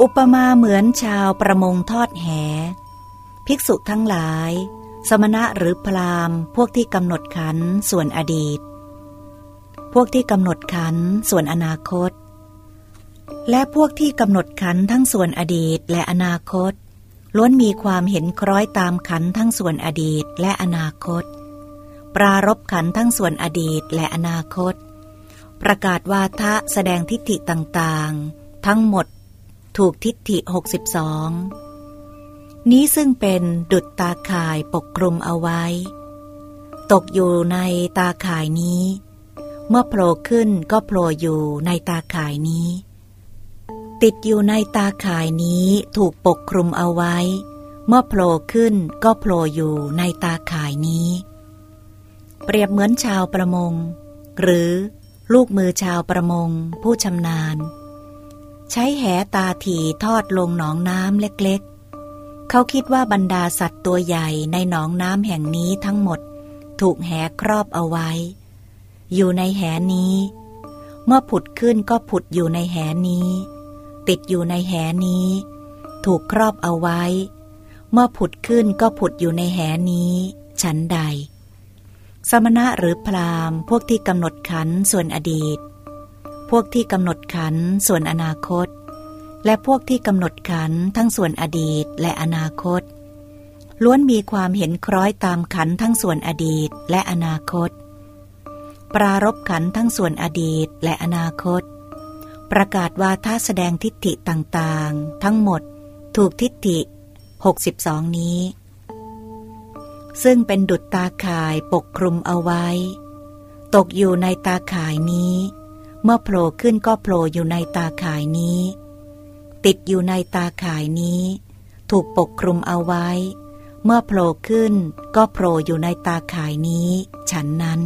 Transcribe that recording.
อุปมาเหมือนชาวประมงทอดแห ภิกษุทั้งหลาย สมณะหรือพราหมณ์พวกที่กำหนดขันส่วนอดีต พวกที่กำหนดขันส่วนอนาคต และพวกที่กำหนดขันทั้งส่วนอดีตและอนาคต ล้วนมีความเห็นคล้อยตามขันทั้งส่วนอดีตและอนาคต ปรารบขันทั้งส่วนอดีตและอนาคต ประกาศวาทะแสดงทิฏฐิต่างๆ ทั้งหมด ถูกทิฏฐิ 62 นี้ซึ่งเป็นดุจตาข่ายปกคลุมเอาไว้ ตกอยู่ในตาข่ายนี้ เมื่อโผล่ขึ้นก็โผล่อยู่ในตาข่ายนี้ ติดอยู่ในตาข่ายนี้ถูกปกคลุมเอาไว้ เมื่อโผล่ขึ้นก็โผล่อยู่ในตาข่ายนี้ เปรียบเหมือนชาวประมง หรือลูกมือชาวประมงผู้ชำนาญ ใช้แหตาถีทอดลงหนองน้ำเล็กๆ เขาคิดว่าบรรดาสัตว์ตัวใหญ่ในหนองน้ำแห่งนี้ทั้งหมด ถูกแหครอบเอาไว้ อยู่ในแหนี้ เมื่อผุดขึ้นก็ผุดอยู่ในแหนี้ ติดอยู่ในแหนี้ ถูกครอบเอาไว้ เมื่อผุดขึ้นก็ผุดอยู่ในแหนี้ ฉันใด สมณะหรือพราหมณ์พวกที่กำหนดขันส่วนอดีต พวกที่กำหนดขันส่วนอนาคต และพวกที่กำหนดขันทั้งส่วนอดีตและอนาคต ล้วนมีความเห็นคล้อยตามขันทั้งส่วนอดีตและอนาคต ปรารบขันทั้งส่วนอดีตและอนาคต ประกาศวาทาแสดงทิฏฐิต่างๆ ทั้งหมดถูกทิฏฐิ 62 นี้ ซึ่งเป็นดุจตาข่ายปกคลุมเอาไว้ ตกอยู่ในตาข่ายนี้ เมื่อโผล่ขึ้นก็โผล่อยู่ในตาข่ายนี้ ติดอยู่ในตาข่ายนี้ ถูกปกคลุมเอาไว้ เมื่อโผล่ขึ้นก็โผล่อยู่ในตาข่ายนี้ ฉันนั้น